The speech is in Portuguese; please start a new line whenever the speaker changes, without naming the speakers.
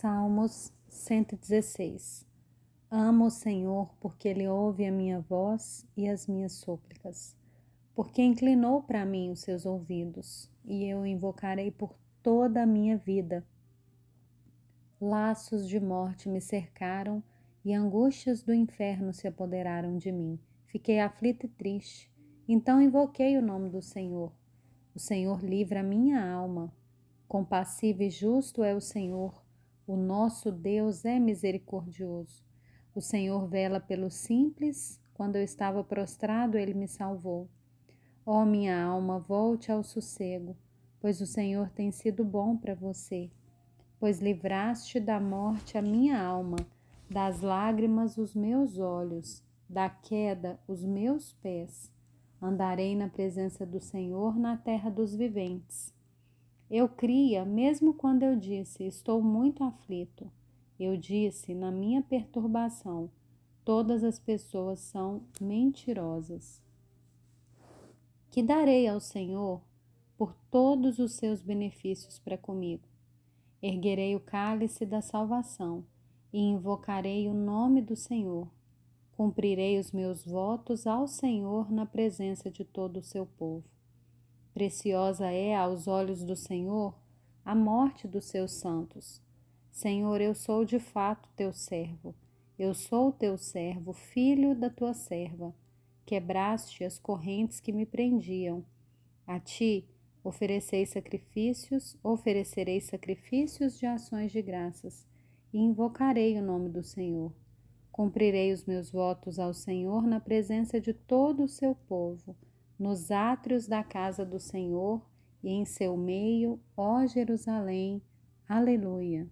Salmos 116 Amo o Senhor porque Ele ouve a minha voz e as minhas súplicas, porque inclinou para mim os seus ouvidos, e eu invocarei por toda a minha vida. Laços de morte me cercaram e angústias do inferno se apoderaram de mim. Fiquei aflita e triste. Então invoquei o nome do Senhor. O Senhor livra a minha alma. Compassivo e justo é o Senhor o nosso Deus é misericordioso. O Senhor vela pelos simples. Quando eu estava prostrado, ele me salvou. Ó oh, minha alma, volte ao sossego, pois o Senhor tem sido bom para você. Pois livraste da morte a minha alma, das lágrimas os meus olhos, da queda os meus pés. Andarei na presença do Senhor na terra dos viventes. Eu cria, mesmo quando eu disse, estou muito aflito. Eu disse, na minha perturbação, todas as pessoas são mentirosas. Que darei ao Senhor por todos os seus benefícios para comigo? Erguerei o cálice da salvação e invocarei o nome do Senhor. Cumprirei os meus votos ao Senhor na presença de todo o seu povo. Preciosa é aos olhos do Senhor a morte dos seus santos. Senhor, eu sou de fato teu servo. Eu sou teu servo, filho da tua serva. Quebraste as correntes que me prendiam. A ti oferecei sacrifícios, oferecerei sacrifícios de ações de graças e invocarei o nome do Senhor. Cumprirei os meus votos ao Senhor na presença de todo o seu povo nos átrios da casa do Senhor e em seu meio, ó Jerusalém. Aleluia.